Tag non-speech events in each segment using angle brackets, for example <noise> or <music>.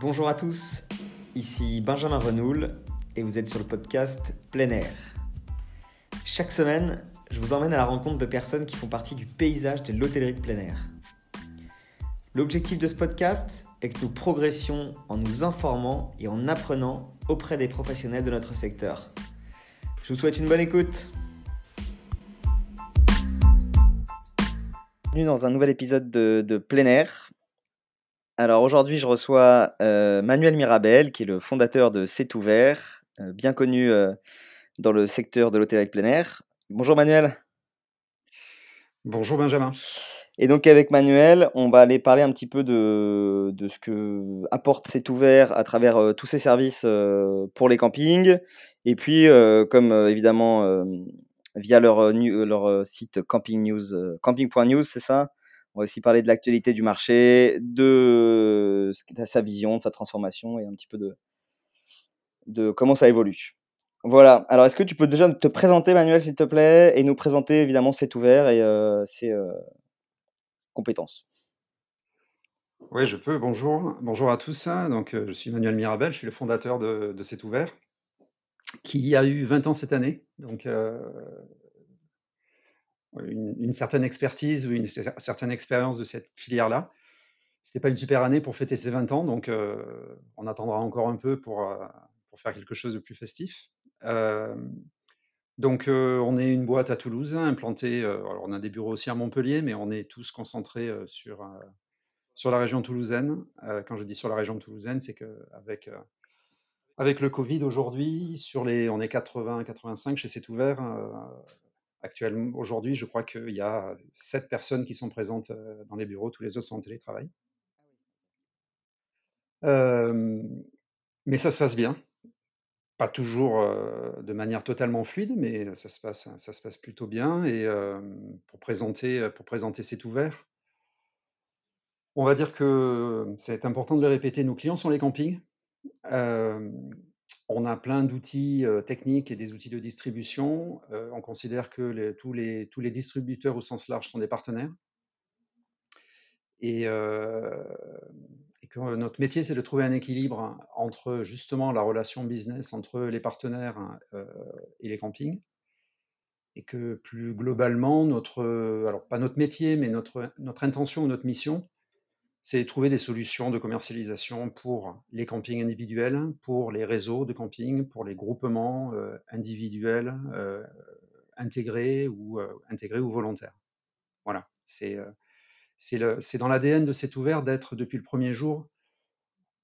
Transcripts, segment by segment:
Bonjour à tous, ici Benjamin Renoul et vous êtes sur le podcast Plein Air. Chaque semaine, je vous emmène à la rencontre de personnes qui font partie du paysage de l'hôtellerie de plein air. L'objectif de ce podcast est que nous progressions en nous informant et en apprenant auprès des professionnels de notre secteur. Je vous souhaite une bonne écoute. Bienvenue dans un nouvel épisode de, de. Alors aujourd'hui, je reçois euh, Manuel Mirabel, qui est le fondateur de C'est ouvert, euh, bien connu euh, dans le secteur de l'hôtellerie plein air. Bonjour Manuel. Bonjour Benjamin. Et donc avec Manuel, on va aller parler un petit peu de, de ce que apporte C'est ouvert à travers tous ses services pour les campings. Et puis, comme évidemment via leur, leur site camping news, camping.news, c'est ça? On va aussi parler de l'actualité du marché, de sa vision, de sa transformation et un petit peu de, comment ça évolue. Voilà. Alors, est-ce que tu peux déjà te présenter, Manuel, s'il te plaît, et nous présenter évidemment C'est ouvert et euh, ses euh, compétences? Oui, je peux. Bonjour. Bonjour à tous. Donc, euh, je suis Manuel Mirabel, je suis le fondateur de, de C'est ouvert, qui a eu 20 ans cette année. Donc, une, certaine expertise ou une certaine expérience de cette filière-là. C'était pas une super année pour fêter ses 20 ans, donc euh, on attendra encore un peu pour, euh, pour faire quelque chose de plus festif. Euh, donc on est une boîte à Toulouse, implantée, alors on a des bureaux aussi à Montpellier, mais on est tous concentrés sur, sur la région toulousaine. quand je dis sur la région toulousaine, c'est qu'avec avec le Covid aujourd'hui, sur les, on est 80-85 chez C'est ouvert, Actuellement, aujourd'hui, je crois qu'il y a sept personnes qui sont présentes dans les bureaux, tous les autres sont en télétravail. mais ça se passe bien. Pas toujours de manière totalement fluide, mais ça se passe, ça se passe plutôt bien. Et pour présenter, pour présenter C'est ouvert, on va dire que c'est important de le répéter. Nos clients sont les campings. On a plein d'outils techniques et des outils de distribution. on considère que tous, les, distributeurs au sens large sont des partenaires. Et, que notre métier, c'est de trouver un équilibre entre justement la relation business entre les partenaires et les campings. Et que plus globalement, notre, pas notre métier, mais notre intention ou notre mission, c'est trouver des solutions de commercialisation pour les campings individuels, pour les réseaux de camping, pour les groupements euh, individuels euh, intégrés ou euh, intégrés ou volontaires. Voilà, c'est dans l'ADN de cet ouvert d'être depuis le premier jour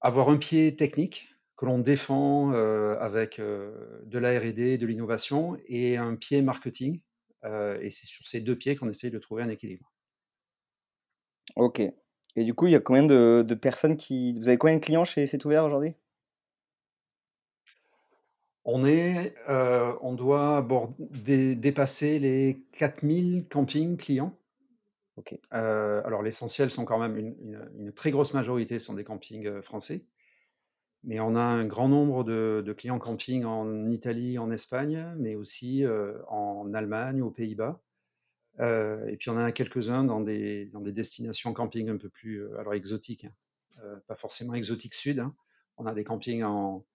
avoir un pied technique que l'on défend avec de la R&D, de l'innovation et un pied marketing. et c'est sur ces deux pieds qu'on essaye de trouver un équilibre. Ok, et du coup, il y a combien de, personnes qui. Vous avez combien de clients chez C'est ouvert aujourd'hui? On, est, euh, on doit dépasser les 4000 campings clients. Ok. Euh, alors l'essentiel sont quand même une, très grosse majorité sont des campings euh, français, mais on a un grand nombre de, clients camping en Italie, en Espagne, mais aussi en Allemagne, aux Pays-Bas. Euh, et puis on en a quelques-uns dans des, dans des destinations camping un peu plus euh, alors exotiques, hein. euh, pas forcément exotique sud. Hein. On a des campings en,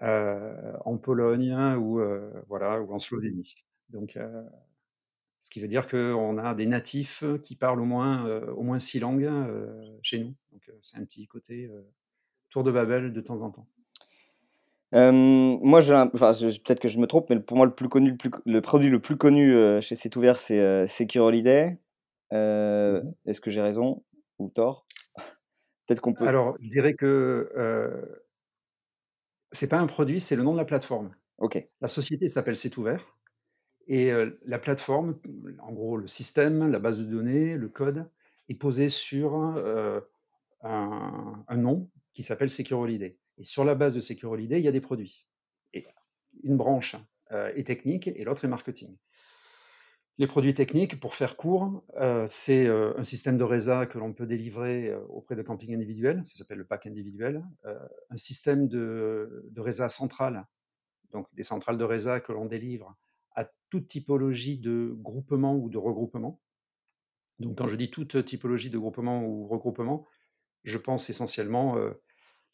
en Pologne hein, ou, voilà, ou en Slovénie. Donc, ce qui veut dire qu'on a des natifs qui parlent au moins, au moins six langues chez nous. Donc c'est un petit côté tour de Babel de temps en temps. Euh, moi, enfin, peut-être que je me trompe, mais pour moi, le, plus connu, le, produit le plus connu euh, chez C'est ouvert, c'est euh, Secure Holiday. Mmh est-ce que j'ai raison ou tort? <laughs> Peut-être qu'on peut. Alors, je dirais que c'est pas un produit, c'est le nom de la plateforme. Ok. La société s'appelle C'est ouvert. Et la plateforme, en gros, le système, la base de données, le code, est posé sur un, un, nom qui s'appelle Secure Holiday. Et sur la base de Secure Holiday, il y a des produits. Une branche euh, est technique et l'autre est marketing. Les produits techniques, pour faire court, euh, c'est euh, un système de résa que l'on peut délivrer auprès de campings individuels, ça s'appelle le pack individuel, un système de, de résa centrale, donc des centrales de résa que l'on délivre à toute typologie de groupement ou de regroupement. Donc quand je dis toute typologie de groupement ou regroupement, je pense essentiellement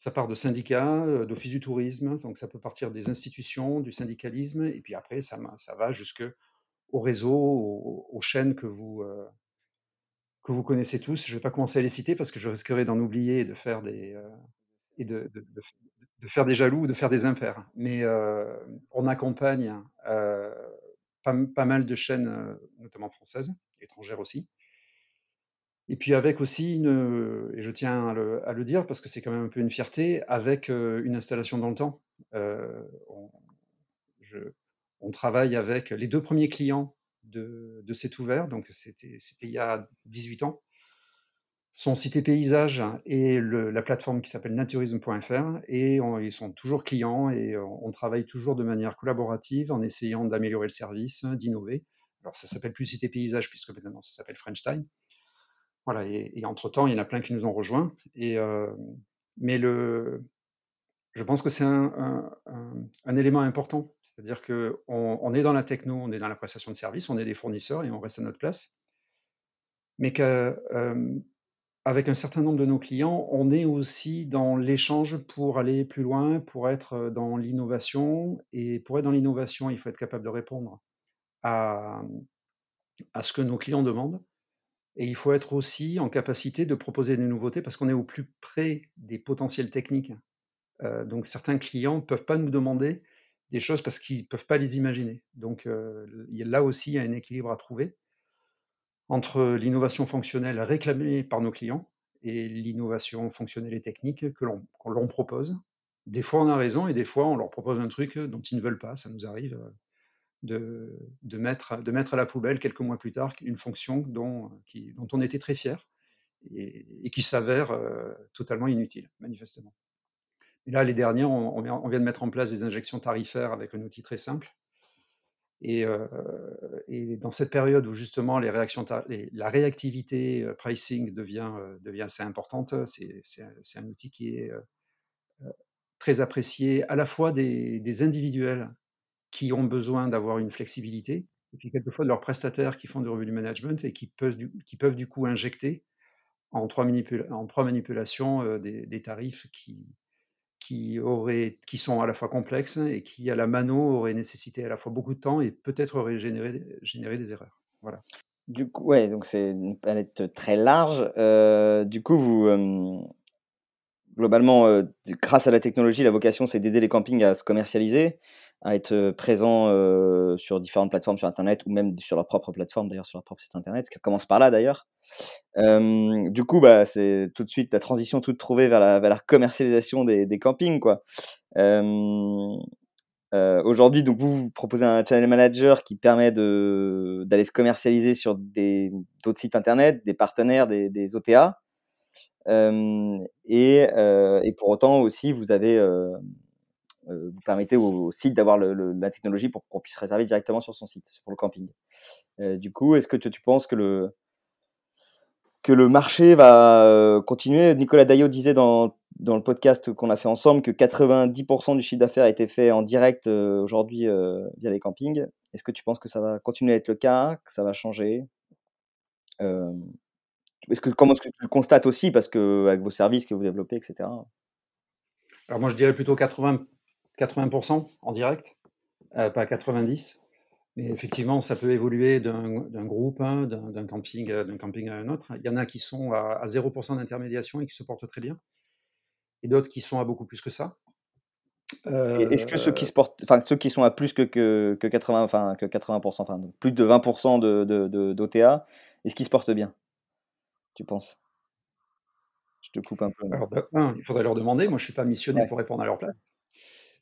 ça part de syndicats, d'office du tourisme, donc ça peut partir des institutions, du syndicalisme, et puis après, ça, va jusque au réseau, aux, chaînes que vous, que vous connaissez tous. Je ne vais pas commencer à les citer parce que je risquerais d'en oublier et de faire des, et de, de, de, faire des jaloux ou de faire des impairs. Mais on accompagne pas, pas, mal de chaînes, notamment françaises, étrangères aussi. Et puis avec aussi, une, et je tiens à le, dire parce que c'est quand même un peu une fierté, avec une installation dans le temps. On, je, on, travaille avec les deux premiers clients de, de cet ouvert, donc c'était il y a 18 ans son site paysage et la plateforme qui s'appelle naturisme.fr et ils sont toujours clients et on, travaille toujours de manière collaborative en essayant d'améliorer le service, d'innover. Alors ça s'appelle plus cité paysage puisque maintenant ça s'appelle French Time. Voilà et, entre temps il y en a plein qui nous ont rejoints et euh, mais le je pense que c'est un, élément important, c'est-à-dire que on, est dans la techno, on est dans la prestation de service, on est des fournisseurs et on reste à notre place, mais que euh, un certain nombre de nos clients, on est aussi dans l'échange pour aller plus loin, pour être dans l'innovation. Et pour être dans l'innovation, il faut être capable de répondre à, à ce que nos clients demandent. Et il faut être aussi en capacité de proposer des nouveautés parce qu'on est au plus près des potentiels techniques. Donc certains clients ne peuvent pas nous demander des choses parce qu'ils ne peuvent pas les imaginer. Donc là aussi, il y a un équilibre à trouver entre l'innovation fonctionnelle réclamée par nos clients et l'innovation fonctionnelle et technique que l'on propose. Des fois, on a raison et des fois, on leur propose un truc dont ils ne veulent pas. Ça nous arrive de, mettre, à la poubelle quelques mois plus tard une fonction dont, on était très fier et, qui s'avère euh, totalement inutile, manifestement. Et là, les dernières, on, vient de mettre en place des injections tarifaires avec un outil très simple et, euh, dans cette période où justement la réactivité euh, pricing devient, assez importante, c'est un, un, outil qui est très apprécié à la fois des, des individuels qui ont besoin d'avoir une flexibilité, et puis quelquefois de leurs prestataires qui font du revenu management et qui peuvent du, qui peuvent du coup injecter en trois, manipula en trois manipulations des, des, tarifs qui, qui, auraient, qui sont à la fois complexes et qui, à la mano, auraient nécessité à la fois beaucoup de temps et peut-être auraient généré, généré des erreurs. Voilà. Du coup, ouais, donc c'est une palette très large. Euh, du coup, vous, euh, globalement, euh, grâce à la technologie, la vocation, c'est d'aider les campings à se commercialiser, à être présents sur différentes plateformes sur Internet ou même sur leur propre plateforme, d'ailleurs, sur leur propre site Internet, ce qui commence par là, d'ailleurs. du coup, bah, c'est tout de suite la transition toute trouvée vers la, commercialisation des, campings, quoi. Aujourd'hui, donc vous, vous, proposez un channel manager qui permet d'aller se commercialiser sur d'autres sites internet, des partenaires, des, OTA. Et, pour autant aussi, vous avez vous permettez au, site d'avoir la technologie pour qu'on puisse réserver directement sur son site, pour le camping. du coup, est-ce que tu, penses que le, que le marché va continuer? Nicolas Daillot disait dans, dans le podcast qu'on a fait ensemble que 90% du chiffre d'affaires a été fait en direct aujourd'hui via les campings. Est-ce que tu penses que ça va continuer à être le cas, que ça va changer? Est-ce que, Comment est-ce que tu le constates aussi, parce que avec vos services que vous développez, etc. Alors moi, je dirais plutôt 80 80% en direct, euh, pas 90%. Mais effectivement, ça peut évoluer d'un groupe, hein, d'un camping, euh, camping à un autre. Il y en a qui sont à, 0% d'intermédiation et qui se portent très bien, et d'autres qui sont à beaucoup plus que ça. Est-ce que ceux qui se portent, enfin ceux qui sont à plus que, que, que 80, enfin que 80%, enfin plus de 20% de, d'OTA, est-ce qu'ils se portent bien Tu penses? Je te coupe un peu. Alors, il faudrait leur demander. Moi, je suis pas missionné pour répondre à leur place.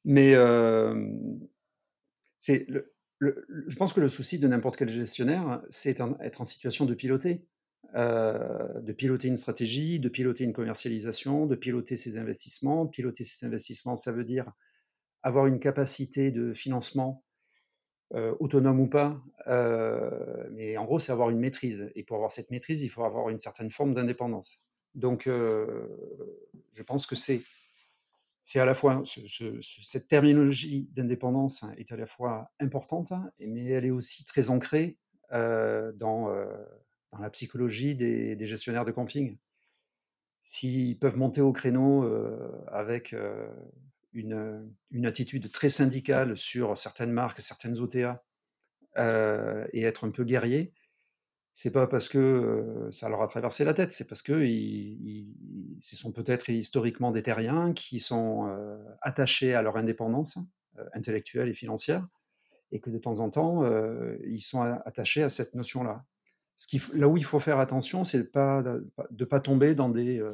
Mais c'est le, je pense que le souci de n'importe quel gestionnaire, c'est être en situation de piloter, de piloter une stratégie, de piloter une commercialisation, de piloter ses investissements. Piloter ses investissements, ça veut dire avoir une capacité de financement autonome ou pas, mais en gros, c'est avoir une maîtrise. Et pour avoir cette maîtrise, il faut avoir une certaine forme d'indépendance. Donc, je pense que c'est c'est à la fois cette terminologie d'indépendance hein, est à la fois importante, hein, mais elle est aussi très ancrée euh, dans, euh, dans, la psychologie des, gestionnaires de camping. s'ils peuvent monter au créneau avec une, attitude très syndicale sur certaines marques, certaines OTA, et être un peu guerrier, c'est pas parce que ça leur a traversé la tête, c'est parce que ce sont peut-être historiquement des terriens qui sont attachés à leur indépendance intellectuelle et financière, et que de temps en temps, ils sont attachés à cette notion-là. là où il faut faire attention, c'est de pas de pas tomber dans des,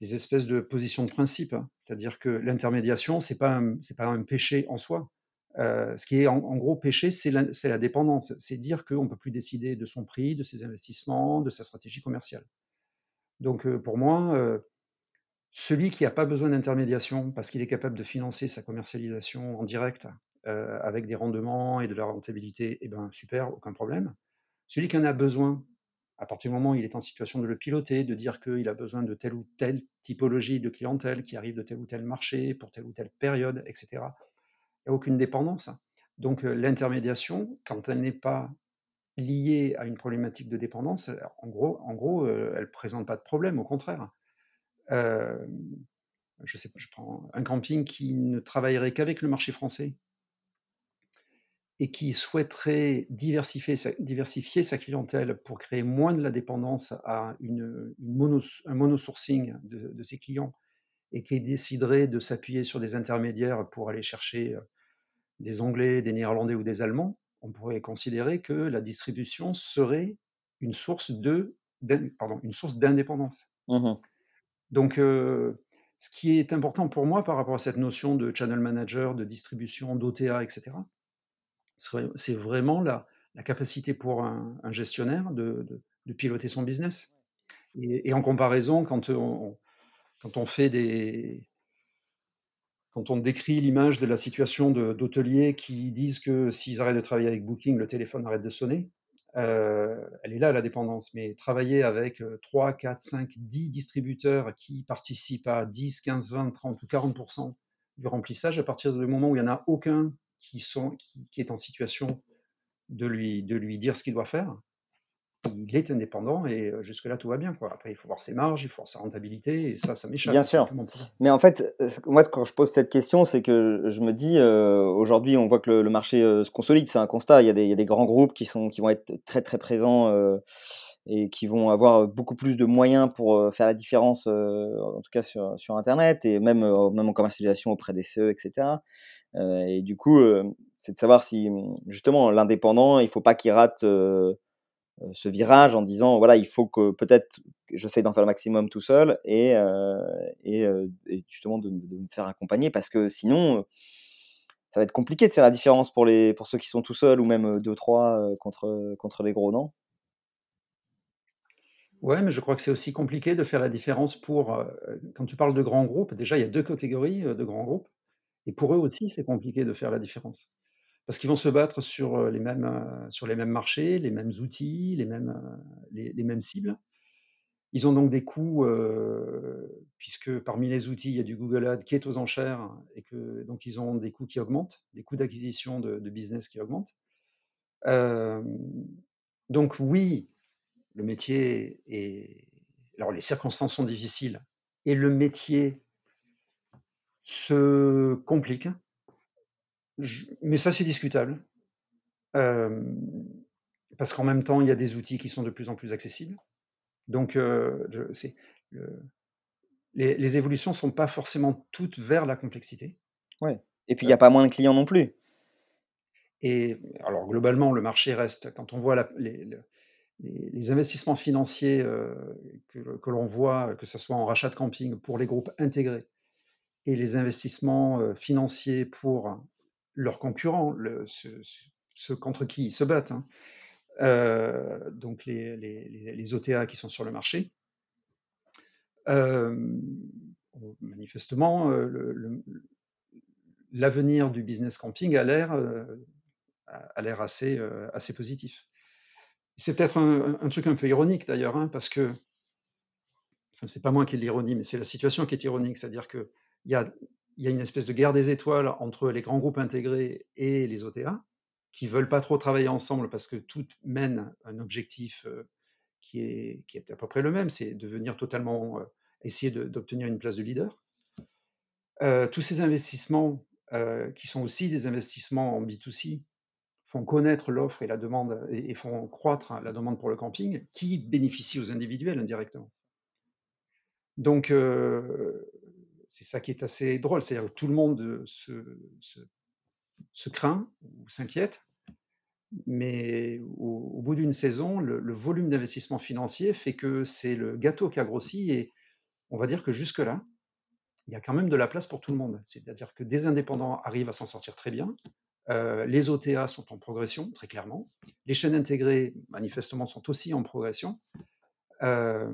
des espèces de positions de principe. Hein. C'est-à-dire que l'intermédiation, c'est pas pas un péché en soi. Euh, ce qui est en, gros péché, c'est la, dépendance. C'est dire qu'on ne peut plus décider de son prix, de ses investissements, de sa stratégie commerciale. Donc euh, pour moi, euh, celui qui n'a pas besoin d'intermédiation parce qu'il est capable de financer sa commercialisation en direct avec des rendements et de la rentabilité, eh ben super, aucun problème. Celui qui en a besoin, à partir du moment où il est en situation de le piloter, de dire qu'il a besoin de telle ou telle typologie de clientèle qui arrive de tel ou tel marché pour telle ou telle période, etc aucune dépendance. Donc l'intermédiation, quand elle n'est pas liée à une problématique de dépendance, en gros, en gros elle ne présente pas de problème, au contraire. je sais pas, je prends un camping qui ne travaillerait qu'avec le marché français et qui souhaiterait diversifier sa, clientèle pour créer moins de la dépendance à une, un monosourcing de, ses clients et qui déciderait de s'appuyer sur des intermédiaires pour aller chercher des Anglais, des Néerlandais ou des Allemands, on pourrait considérer que la distribution serait une source de pardon, une source d'indépendance. Mmh Donc, euh, ce qui est important pour moi par rapport à cette notion de channel manager, de distribution, d'OTA, etc., c'est vraiment la, la, capacité pour un, gestionnaire de, de, piloter son business. Et, en comparaison, quand on, quand on fait des, quand on décrit l'image de la situation d'hôteliers qui disent que s'ils arrêtent de travailler avec Booking, le téléphone arrête de sonner, euh, elle est là la dépendance. Mais travailler avec 3, 4, 5, 10 distributeurs qui participent à 10, 15, 20, 30 ou 40% du remplissage, à partir du moment où il n'y en a aucun qui, sont, qui, est en situation de lui, de lui dire ce qu'il doit faire, il est indépendant et jusque-là, tout va bien. Quoi. Après, il faut voir ses marges, il faut voir sa rentabilité, et ça, ça m'échappe. Bien sûr. Mais en fait, moi, quand je pose cette question, c'est que je me dis, aujourd'hui, on voit que le, marché se consolide, c'est un constat. Il y, a des, il y, a des, grands groupes qui, sont, qui vont être très, très présents et qui vont avoir beaucoup plus de moyens pour faire la différence, en tout cas sur, sur Internet, et même, même en commercialisation auprès des CE, etc. et du coup, c'est de savoir si, justement, l'indépendant, il ne faut pas qu'il rate euh, ce virage en disant voilà, il faut que peut-être j'essaie d'en faire le maximum tout seul et, euh, euh, et, justement de, me faire accompagner parce que sinon ça va être compliqué de faire la différence pour, les, pour ceux qui sont tout seuls ou même deux, trois contre, contre les gros, non? Ouais, mais je crois que c'est aussi compliqué de faire la différence pour. quand tu parles de grands groupes, déjà, il y a deux catégories de grands groupes. Et pour eux aussi, c'est compliqué de faire la différence parce qu'ils vont se battre sur les mêmes, sur les mêmes marchés, les mêmes outils, les mêmes, les, mêmes cibles. Ils ont donc des coûts, puisque parmi les outils, il y a du Google Ads qui est aux enchères, et que donc ils ont des coûts qui augmentent, des coûts d'acquisition de, business qui augmentent. donc oui, le métier est... Alors les circonstances sont difficiles, et le métier se complique mais ça, c'est discutable. parce qu'en même temps, il y a des outils qui sont de plus en plus accessibles. Donc, les, évolutions ne sont pas forcément toutes vers la complexité. Ouais. Et puis, il n'y a pas moins de clients non plus. Et alors, globalement, le marché reste, quand on voit les, investissements financiers que l'on voit, que ce soit en rachat de camping pour les groupes intégrés, et les investissements financiers pour leurs concurrents, ceux, contre qui ils se battent, hein. euh, donc les, les, les, OTA qui sont sur le marché. Euh, manifestement, euh, l'avenir du business camping a l'air a assez, assez positif. C'est peut-être un, truc un peu ironique d'ailleurs, hein, parce que, enfin, c'est pas moi qui ai l'ironie, mais c'est la situation qui est ironique, c'est-à-dire qu'il y a il y a une espèce de guerre des étoiles entre les grands groupes intégrés et les OTA, qui veulent pas trop travailler ensemble parce que tout mène un objectif qui est, qui est à peu près le même, c'est devenir totalement essayer d'obtenir une place de leader. tous ces investissements, qui sont aussi des investissements en B2C, font connaître l'offre et la demande et, font croître la demande pour le camping, qui bénéficie aux individuels indirectement. Donc, c'est ça qui est assez drôle, c'est-à-dire que tout le monde se, craint ou s'inquiète, mais au, bout d'une saison, le, volume d'investissement financier fait que c'est le gâteau qui a grossi et on va dire que jusque-là, il y a quand même de la place pour tout le monde. C'est-à-dire que des indépendants arrivent à s'en sortir très bien, euh, les OTA sont en progression, très clairement, les chaînes intégrées, manifestement, sont aussi en progression. Euh,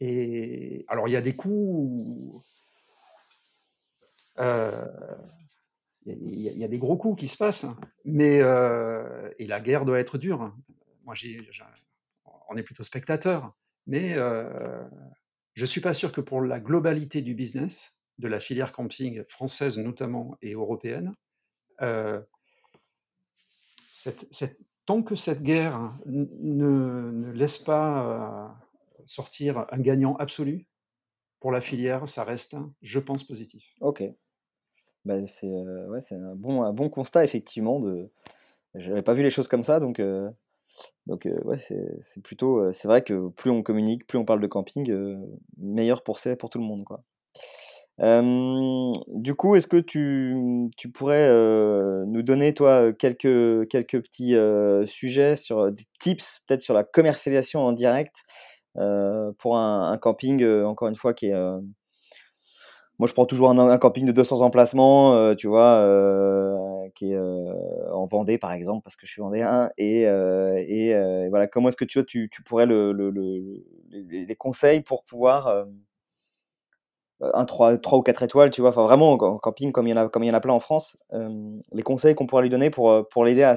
et alors, il y a des coûts. Euh, il y, a des gros coups qui se passent, hein. mais euh, et la guerre doit être dure. Moi, on est plutôt spectateur, mais euh, je suis pas sûr que pour la globalité du business de la filière camping française notamment et européenne, euh, tant que cette guerre ne, ne laisse pas sortir un gagnant absolu pour la filière, ça reste, je pense, positif. Ok. Bah, c'est un bon, un bon constat, effectivement. De... J'avais pas vu les choses comme ça, donc, donc ouais, c'est plutôt. c'est vrai que plus on communique, plus on parle de camping, meilleur pour, pour tout le monde. Quoi. du coup, est-ce que tu, tu pourrais nous donner, toi, quelques, quelques petits sujets sur des tips, peut-être sur la commercialisation en direct euh, pour un, camping, euh, encore une fois, qui est. Euh, moi, je prends toujours un, camping de 200 emplacements, tu vois, qui est en Vendée, par exemple, parce que je suis vendéen. Et, et, voilà, comment est-ce que tu, tu, tu pourrais le, le, les, conseils pour pouvoir un 3, 3, ou 4 étoiles, tu vois, enfin vraiment en camping comme il y en a, comme il y en a plein en France, les conseils qu'on pourrait lui donner pour, pour l'aider à,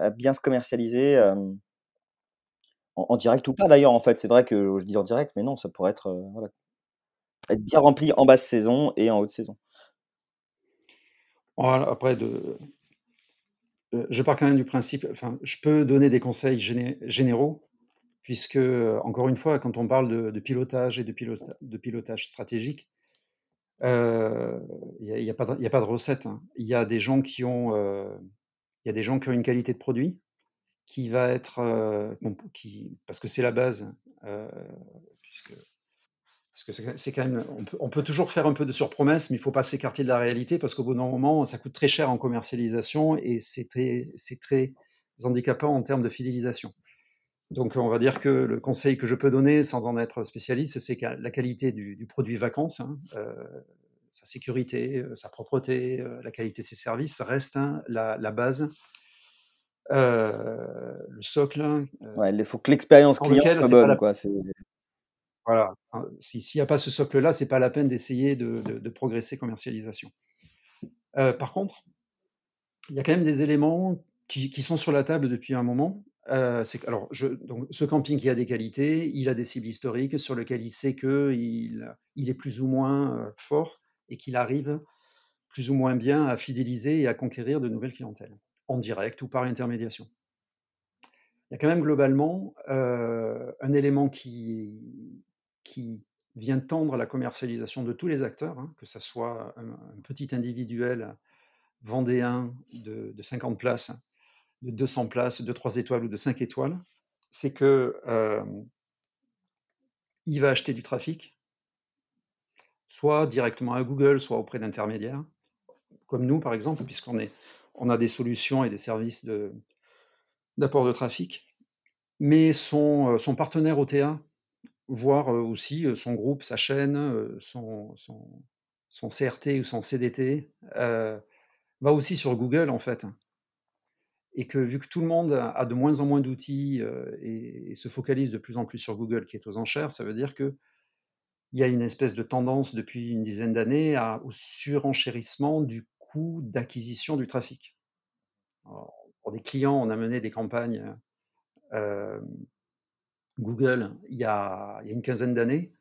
à bien se commercialiser, en, direct ou pas d'ailleurs, en fait. C'est vrai que je dis en direct, mais non, ça pourrait être, euh, être bien rempli en basse saison et en haute saison. après. Euh, je pars quand même du principe, enfin, je peux donner des conseils généraux, puisque, encore une fois, quand on parle de, pilotage et de, pilotage stratégique, euh, il n'y a, de, a pas de recette. Hein. Il y a des gens qui ont, il y a des gens qui ont une qualité de produit, qui va être, euh, parce que c'est la base, euh, puisque, parce que c'est quand même, on peut, toujours faire un peu de surpromesse, mais il faut pas s'écarter de la réalité, parce qu'au bout d'un moment, ça coûte très cher en commercialisation et c'est très, très handicapant en termes de fidélisation. Donc, on va dire que le conseil que je peux donner, sans en être spécialiste, c'est que la qualité du, du produit vacances, hein, euh, sa sécurité, sa propreté, la qualité de ses services reste hein, la, base euh, le socle. Hein, il faut que l'expérience client soit bonne. Quoi, voilà. Hein, s'il n'y a pas ce socle-là, c'est pas la peine d'essayer de, de, progresser commercialisation. Euh, par contre, il y a quand même des éléments qui, qui sont sur la table depuis un moment. Alors, je, donc, ce camping qui a des qualités, il a des cibles historiques sur lesquelles il sait qu'il il est plus ou moins fort et qu'il arrive plus ou moins bien à fidéliser et à conquérir de nouvelles clientèles en direct ou par intermédiation. Il y a quand même globalement euh, un élément qui, qui vient tendre la commercialisation de tous les acteurs, hein, que ce soit un, petit individuel vendéen de, 50 places, de 200 places, de 3 étoiles ou de 5 étoiles, c'est que euh, il va acheter du trafic, soit directement à Google, soit auprès d'intermédiaires, comme nous par exemple, puisqu'on est on a des solutions et des services d'apport de, trafic, mais son, euh, partenaire OTA, voire euh, aussi euh, son groupe, sa chaîne, son, son, CRT ou son CDT, va aussi sur Google en fait. Et que vu que tout le monde a de moins en moins d'outils et, se focalise de plus en plus sur Google qui est aux enchères, ça veut dire que il y a une espèce de tendance depuis une dizaine d'années au surenchérissement du d'acquisition du trafic. pour des clients, on a mené des campagnes euh, Google il y, a, une quinzaine d'années.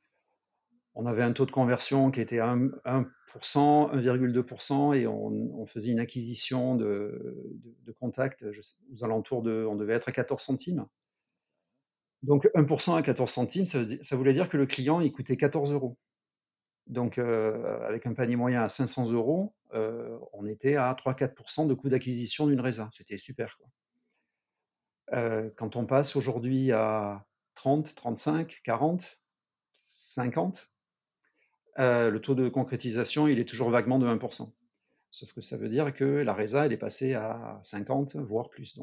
On avait un taux de conversion qui était 1%, 1,2% et on, faisait une acquisition de, contacts aux alentours de, on devait être à 14 centimes. Donc 1% à 14 centimes, ça, voulait dire que le client, il coûtait 14 euros. Donc avec un panier moyen à 500 euros, on était à 3-4% de coût d'acquisition d'une résa. C'était super. quand on passe aujourd'hui à 30, 35, 40, 50, le taux de concrétisation, il est toujours vaguement de 1%. Sauf que ça veut dire que la résa, elle est passée à 50, voire plus.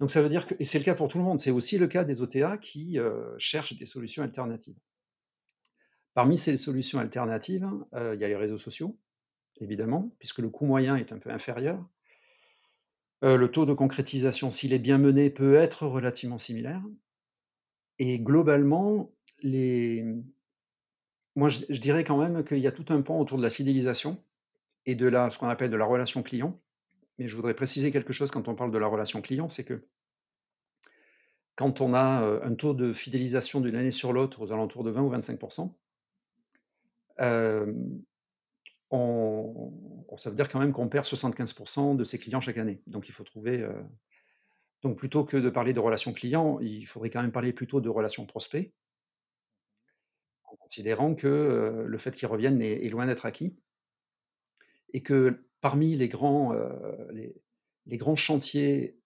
Donc, ça veut dire que, et c'est le cas pour tout le monde, c'est aussi le cas des OTA qui cherchent des solutions alternatives. Parmi ces solutions alternatives, euh, il y a les réseaux sociaux, évidemment, puisque le coût moyen est un peu inférieur. Euh, le taux de concrétisation, s'il est bien mené, peut être relativement similaire. Et globalement, moi je, je dirais quand même qu'il y a tout un pan autour de la fidélisation et de la, ce qu'on appelle de la relation client. Mais je voudrais préciser quelque chose quand on parle de la relation client, c'est que quand on a euh, un taux de fidélisation d'une année sur l'autre aux alentours de 20 ou 25 on, ça veut dire quand même qu'on perd 75% de ses clients chaque année. Donc il faut trouver. Donc plutôt que de parler de relation client, il faudrait quand même parler plutôt de relation prospect, en considérant que le fait qu'ils reviennent est loin d'être acquis et que parmi les grands, les, grands chantiers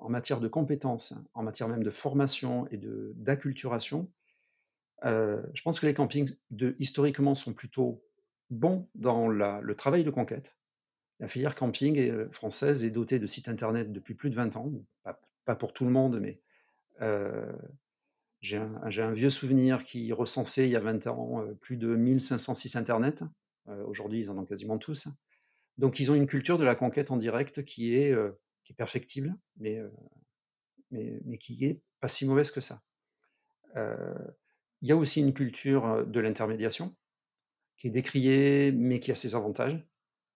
en matière de compétences, en matière même de formation et d'acculturation, euh, je pense que les campings historiquement sont plutôt bons dans le travail de conquête. La filière camping française est dotée de sites internet depuis plus de 20 ans, pas, pour tout le monde, mais j'ai un, vieux souvenir qui recensait il y a 20 ans plus de 1500 sites internet. Aujourd'hui, ils en ont quasiment tous. Donc ils ont une culture de la conquête en direct qui est, euh, perfectible, mais, euh, qui est pas si mauvaise que ça. Euh, il y a aussi une culture de l'intermédiation qui est décriée, mais qui a ses avantages,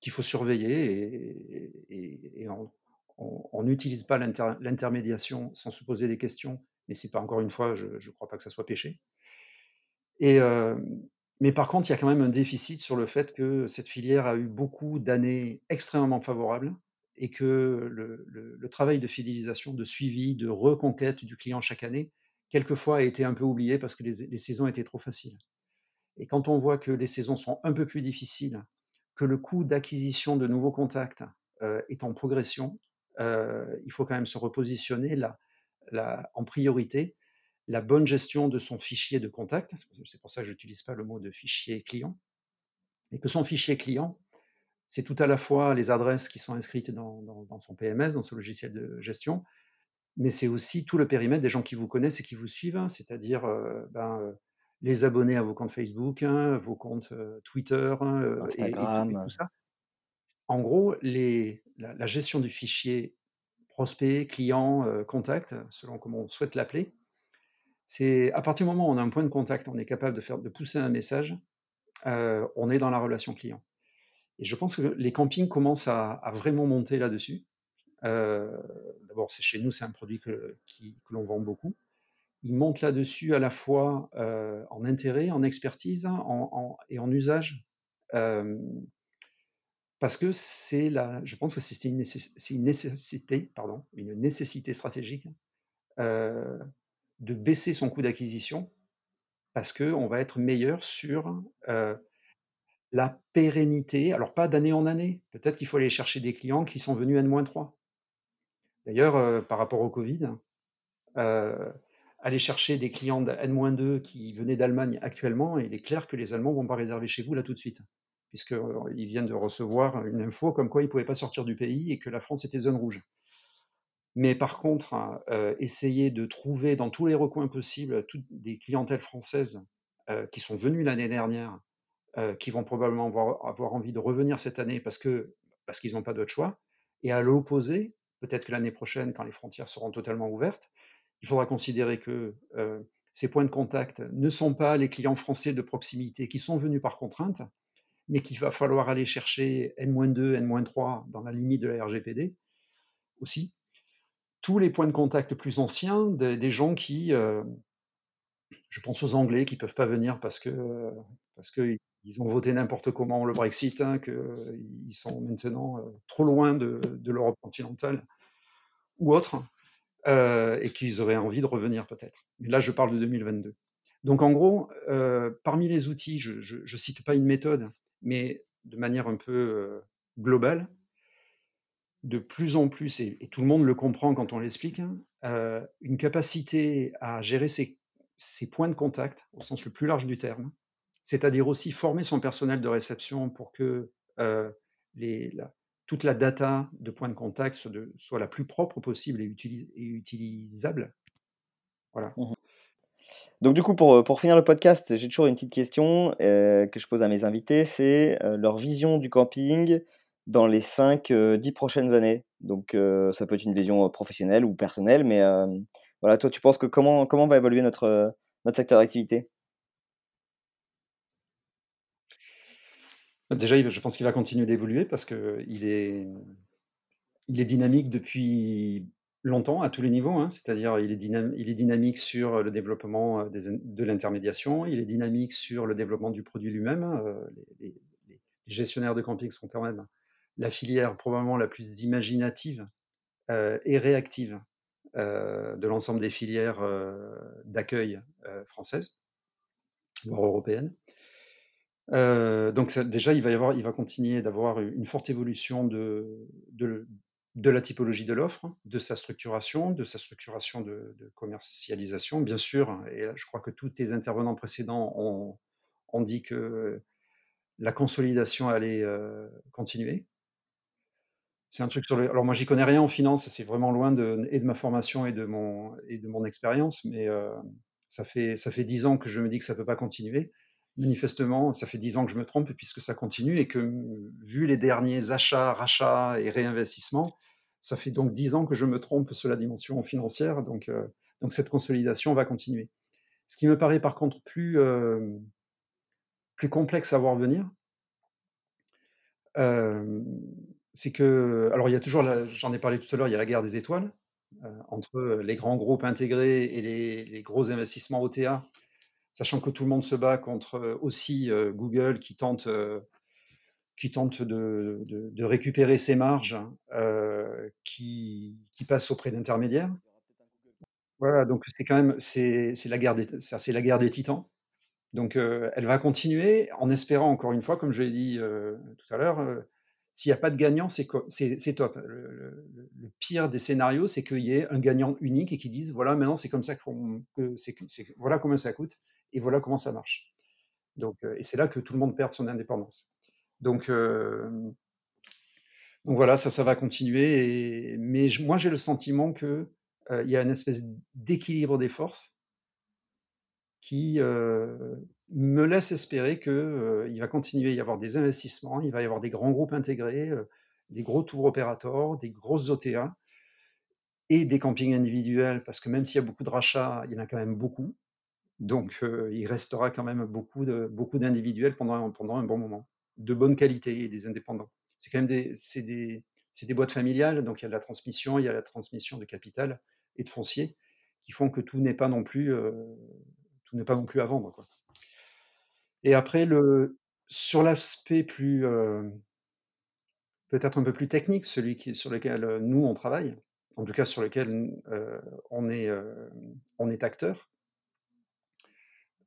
qu'il faut surveiller et, on n'utilise pas l'intermédiation sans se poser des questions, mais c'est pas encore une fois, je ne crois pas que ça soit péché. Et, mais par contre, il y a quand même un déficit sur le fait que cette filière a eu beaucoup d'années extrêmement favorables et que le, travail de fidélisation, de suivi, de reconquête du client chaque année, quelquefois a été un peu oublié parce que les, saisons étaient trop faciles. Et quand on voit que les saisons sont un peu plus difficiles, que le coût d'acquisition de nouveaux contacts euh, est en progression, euh, il faut quand même se repositionner là, en priorité la bonne gestion de son fichier de contact, c'est pour ça que je n'utilise pas le mot de fichier client, et que son fichier client, c'est tout à la fois les adresses qui sont inscrites dans, son PMS, dans ce logiciel de gestion, mais c'est aussi tout le périmètre des gens qui vous connaissent et qui vous suivent, hein, c'est-à-dire euh, ben, euh, les abonnés à vos comptes Facebook, hein, vos comptes euh, Twitter, Instagram. Et, tout ça. En gros, les, la, gestion du fichier prospect, client, contact, selon comment on souhaite l'appeler, c'est à partir du moment où on a un point de contact, on est capable de, faire, de pousser un message, on est dans la relation client. Et je pense que les campings commencent à, vraiment monter là-dessus. Euh, d'abord, c'est chez nous, c'est un produit que, l'on vend beaucoup. Ils montent là-dessus à la fois euh, en intérêt, en expertise et en usage. parce que c'est la, je pense que c'est une, nécessité, pardon, une nécessité stratégique de baisser son coût d'acquisition parce qu'on va être meilleur sur euh, la pérennité. Alors pas d'année en année, peut-être qu'il faut aller chercher des clients qui sont venus N-3. D'ailleurs, euh, par rapport au Covid, euh, aller chercher des clients de N-2 qui venaient d'Allemagne actuellement, il est clair que les Allemands ne vont pas réserver chez vous là tout de suite, puisqu'ils viennent de recevoir une info comme quoi ils ne pouvaient pas sortir du pays et que la France était zone rouge. Mais par contre, euh, essayer de trouver dans tous les recoins possibles toutes des clientèles françaises euh, qui sont venues l'année dernière, euh, qui vont probablement avoir, envie de revenir cette année parce parce qu'ils n'ont pas d'autre choix. Et à l'opposé, peut-être que l'année prochaine, quand les frontières seront totalement ouvertes, il faudra considérer que ces points de contact ne sont pas les clients français de proximité qui sont venus par contrainte, mais qu'il va falloir aller chercher N-2, N-3 dans la limite de la RGPD aussi, tous les points de contact plus anciens, des, gens qui, euh, je pense aux Anglais qui peuvent pas venir parce que parce que ils ont voté n'importe comment le Brexit, hein, qu'ils sont maintenant euh, trop loin de, l'Europe continentale ou autre, euh, et qu'ils auraient envie de revenir peut-être. Mais là, je parle de 2022. Donc en gros, parmi les outils, je ne cite pas une méthode, mais de manière un peu globale, de plus en plus, et, tout le monde le comprend quand on l'explique, hein, une capacité à gérer ses, points de contact au sens le plus large du terme, c'est-à-dire aussi former son personnel de réception pour que les, toute la data de points de contact soit, la plus propre possible et, utilisable. Voilà. Mmh donc du coup, pour, pour finir le podcast, j'ai toujours une petite question que je pose à mes invités, c'est leur vision du camping dans les 5-10 prochaines années. Donc ça peut être une vision professionnelle ou personnelle, mais voilà, toi tu penses que comment, va évoluer notre secteur d'activité? Déjà, je pense qu'il va continuer d'évoluer parce qu'il est, dynamique depuis longtemps à tous les niveaux, hein. c'est-à-dire il, est dynamique sur le développement de l'intermédiation, il est dynamique sur le développement du produit lui-même. les, les, gestionnaires de camping sont quand même la filière probablement la plus imaginative et réactive de l'ensemble des filières d'accueil françaises, voire européennes. Donc déjà, il va continuer d'avoir une forte évolution de, la typologie de l'offre, de sa structuration, de sa structuration de, commercialisation, bien sûr. Et je crois que tous les intervenants précédents ont, dit que la consolidation allait continuer. C'est un truc sur le... Alors moi, j'y connais rien en finance, c'est vraiment loin de, ma formation et de mon, expérience, mais euh, ça fait ça fait dix ans que je me dis que ça peut pas continuer. Manifestement, ça fait dix ans que je me trompe puisque ça continue et que vu les derniers achats, rachats et réinvestissements, ça fait donc dix ans que je me trompe sur la dimension financière. Donc euh, cette consolidation va continuer. Ce qui me paraît par contre plus euh, complexe à voir venir, c'est que, alors il y a toujours, j'en ai parlé tout à l'heure, il y a la guerre des étoiles euh, entre les grands groupes intégrés et les, gros investissements OTA, sachant que tout le monde se bat contre euh, aussi euh, Google qui tente, qui tente de, récupérer ses marges, qui, qui passe auprès d'intermédiaires. Voilà, donc c'est quand même c'est la guerre des c'est la guerre des titans. Donc elle va continuer en espérant encore une fois, comme je l'ai dit tout à l'heure s'il n'y a pas de gagnant, c'est top. Le, pire des scénarios, c'est qu'il y ait un gagnant unique et qu'ils disent voilà, maintenant c'est comme ça que, voilà comment ça coûte et voilà comment ça marche. Donc, euh, et c'est là que tout le monde perd son indépendance. Donc, euh, donc voilà, ça, ça va continuer. mais moi, j'ai le sentiment qu'il euh, y a une espèce d'équilibre des forces qui me laisse espérer qu'il va continuer à y avoir des investissements, il va y avoir des grands groupes intégrés, des gros tours opérateurs, des grosses OTA et des campings individuels, parce que même s'il y a beaucoup de rachats, il y en a quand même beaucoup. Donc il restera quand même beaucoup de beaucoup d'individuels pendant, pendant un bon moment, de bonne qualité et des indépendants. C'est quand même des, c'est des, des boîtes familiales, donc il y a de la transmission, il y a la transmission de capital et de foncier qui font que tout n'est pas non plus tout n'est pas non plus à vendre. Quoi. Et après, le, sur l'aspect plus, euh, peut-être un peu plus technique, celui qui, sur lequel euh, nous on travaille, en tout cas sur lequel euh, on, est, on est acteur,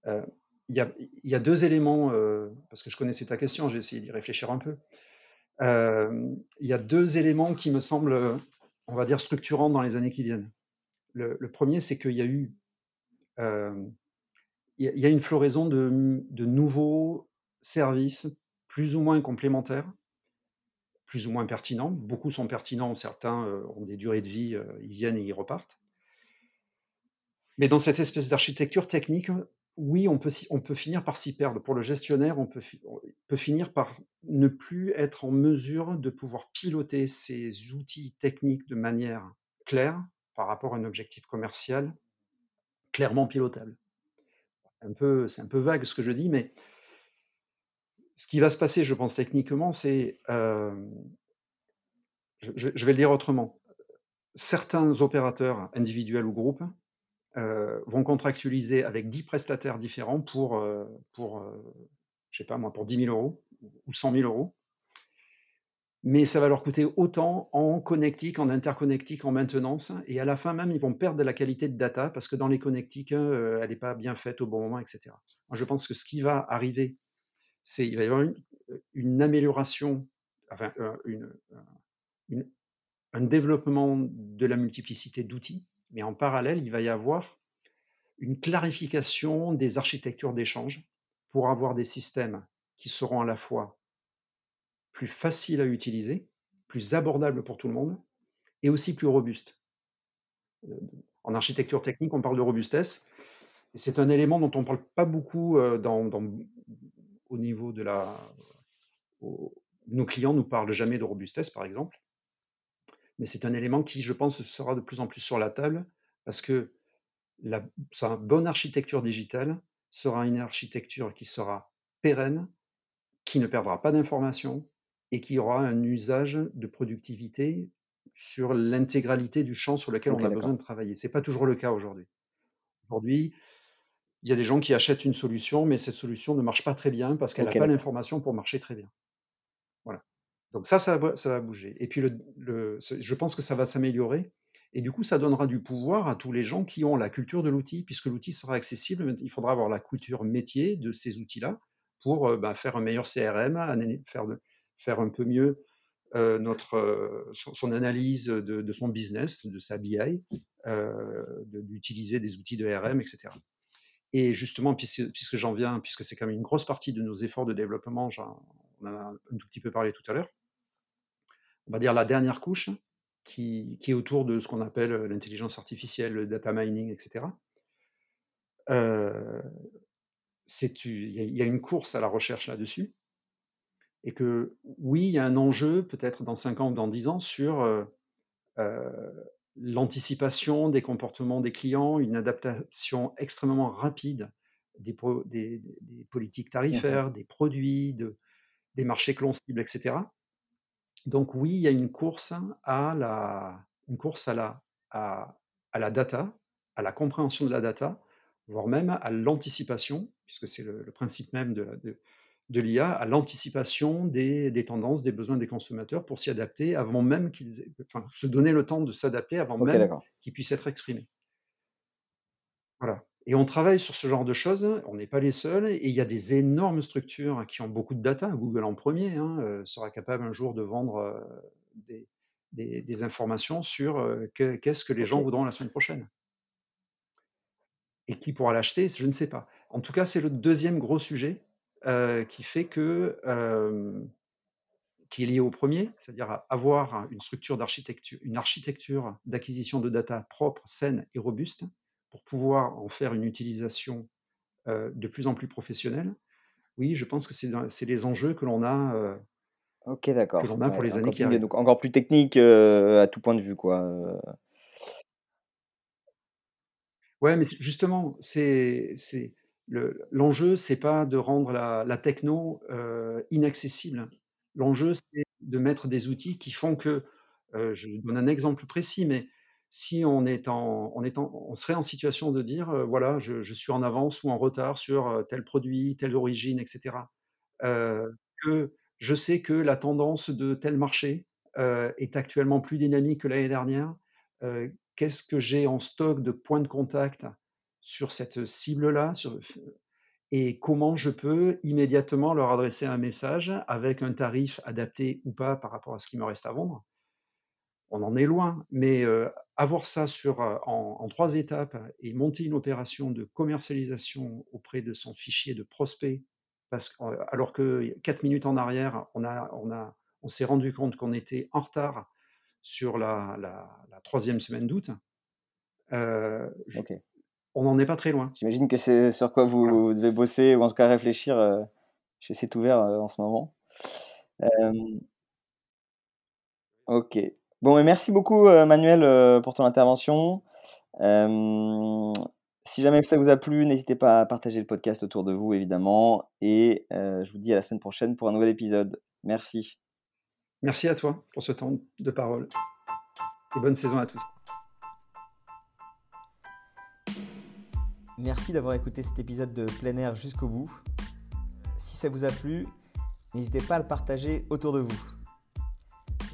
il y, a, deux éléments, parce que je connaissais ta question, j'ai essayé d'y réfléchir un peu. Il y a deux éléments qui me semblent, on va dire, structurants dans les années qui viennent. Le, premier, c'est qu'il y a eu y, a une floraison de, nouveaux services plus ou moins complémentaires, plus ou moins pertinents. Beaucoup sont pertinents, certains euh, ont des durées de vie, euh, ils viennent et ils repartent. Mais dans cette espèce d'architecture technique, oui, on peut, finir par s'y perdre. Pour le gestionnaire, on peut, finir par ne plus être en mesure de pouvoir piloter ces outils techniques de manière claire par rapport à un objectif commercial clairement pilotable peu, c'est un peu vague ce que je dis, mais ce qui va se passer, je pense techniquement, c'est, euh, je, vais le dire autrement, certains opérateurs individuels ou groupes euh, vont contractualiser avec 10 prestataires différents pour, euh, pour je sais pas moi, pour 10 000 euros ou 100 000 euros. mais ça va leur coûter autant en connectique, en interconnectique, en maintenance. Et à la fin même, ils vont perdre de la qualité de data parce que dans les connectiques, euh, elle n'est pas bien faite au bon moment, etc. Je pense que ce qui va arriver, c'est il va y avoir une, amélioration, enfin, une, un développement de la multiplicité d'outils, mais en parallèle, il va y avoir une clarification des architectures d'échange pour avoir des systèmes qui seront à la fois plus facile à utiliser, plus abordable pour tout le monde, et aussi plus robuste. Euh, en architecture technique, on parle de robustesse. C'est un élément dont on ne parle pas beaucoup euh, au niveau de la. nos clients ne nous parlent jamais de robustesse, par exemple. Mais c'est un élément qui, je pense, sera de plus en plus sur la table parce que la sa bonne architecture digitale sera une architecture qui sera pérenne, qui ne perdra pas d'informations, et qui aura un usage de productivité sur l'intégralité du champ sur lequel on a besoin de travailler. Ce n'est pas toujours le cas aujourd'hui. Aujourd'hui, il y a des gens qui achètent une solution, mais cette solution ne marche pas très bien parce qu'elle n'a pas l'information pour marcher très bien. Donc ça, ça va, bouger. Et puis, je pense que ça va s'améliorer. Et du coup, ça donnera du pouvoir à tous les gens qui ont la culture de l'outil, puisque l'outil sera accessible. Il faudra avoir la culture métier de ces outils-là pour euh, bah, faire un meilleur CRM, faire un peu mieux euh, notre, euh, son, analyse de, son business, de sa BI, d'utiliser des outils de RM, etc. Et justement, puisque j'en viens, puisque c'est quand même une grosse partie de nos efforts de développement, on en a un tout petit peu parlé tout à l'heure, on va dire la dernière couche, qui, qui est autour de ce qu'on appelle l'intelligence artificielle, le data mining, etc. Euh, il y, a une course à la recherche là-dessus et que oui, il y a un enjeu, peut-être dans 5 ans ou dans 10 ans, sur euh, euh, l'anticipation des comportements des clients, une adaptation extrêmement rapide des, politiques mmh tarifaires, des produits, des marchés que l'on cible, etc. Donc oui, il y a une course à la, une course à la, à, la data, à la compréhension de la data, voire même à l'anticipation, puisque c'est le, principe même de, de, de l'IA à l'anticipation des, tendances, des besoins des consommateurs pour s'y adapter avant même qu'ils enfin, se donner le temps de s'adapter avant même qu'ils puissent être exprimés. Voilà. Et on travaille sur ce genre de choses, on n'est pas les seuls, et il y a des énormes structures qui ont beaucoup de data, Google en premier, hein, euh, sera capable un jour de vendre euh, des, informations sur euh, qu'est-ce que les gens voudront la semaine prochaine. Et qui pourra l'acheter, je ne sais pas. En tout cas, c'est le deuxième gros sujet euh, qui fait que, qui est lié au premier, c'est-à-dire avoir une structure d'architecture, une architecture d'acquisition de data propre, saine et robuste, pour pouvoir en faire une utilisation de plus en plus professionnelle. Oui, je pense que c'est les enjeux que l'on a. ok, d'accord. Que l'on a pour les années qui arrivent. Donc encore plus technique à tout point de vue, quoi. Ouais, mais justement, c'est l'enjeu, c'est pas de rendre la, techno euh, inaccessible. L'enjeu, c'est de mettre des outils qui font que, euh, je donne un exemple précis, mais si on est en, on serait en situation de dire, euh, voilà, je, suis en avance ou en retard sur tel produit, telle origine, etc. que je sais que la tendance de tel marché est actuellement plus dynamique que l'année dernière. Qu'est-ce que j'ai en stock de points de contact sur cette cible-là et comment je peux immédiatement leur adresser un message avec un tarif adapté ou pas par rapport à ce qui me reste à vendre? On en est loin, mais euh, avoir ça sur, en, trois étapes et monter une opération de commercialisation auprès de son fichier de prospect, parce alors que quatre minutes en arrière, on, a, on, a, on s'est rendu compte qu'on était en retard sur la, la, troisième semaine d'août. Euh, on n'en est pas très loin. J'imagine que c'est sur quoi vous, devez bosser ou en tout cas réfléchir euh, chez C'est ouvert euh, en ce moment. ok. Bon, mais merci beaucoup Manuel pour ton intervention. si jamais ça vous a plu, n'hésitez pas à partager le podcast autour de vous, évidemment. Et je vous dis à la semaine prochaine pour un nouvel épisode. Merci. Merci à toi pour ce temps de parole. Et bonne saison à tous. Merci d'avoir écouté cet épisode de plein air jusqu'au bout. Si ça vous a plu, n'hésitez pas à le partager autour de vous.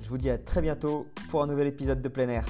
Je vous dis à très bientôt pour un nouvel épisode de plein air.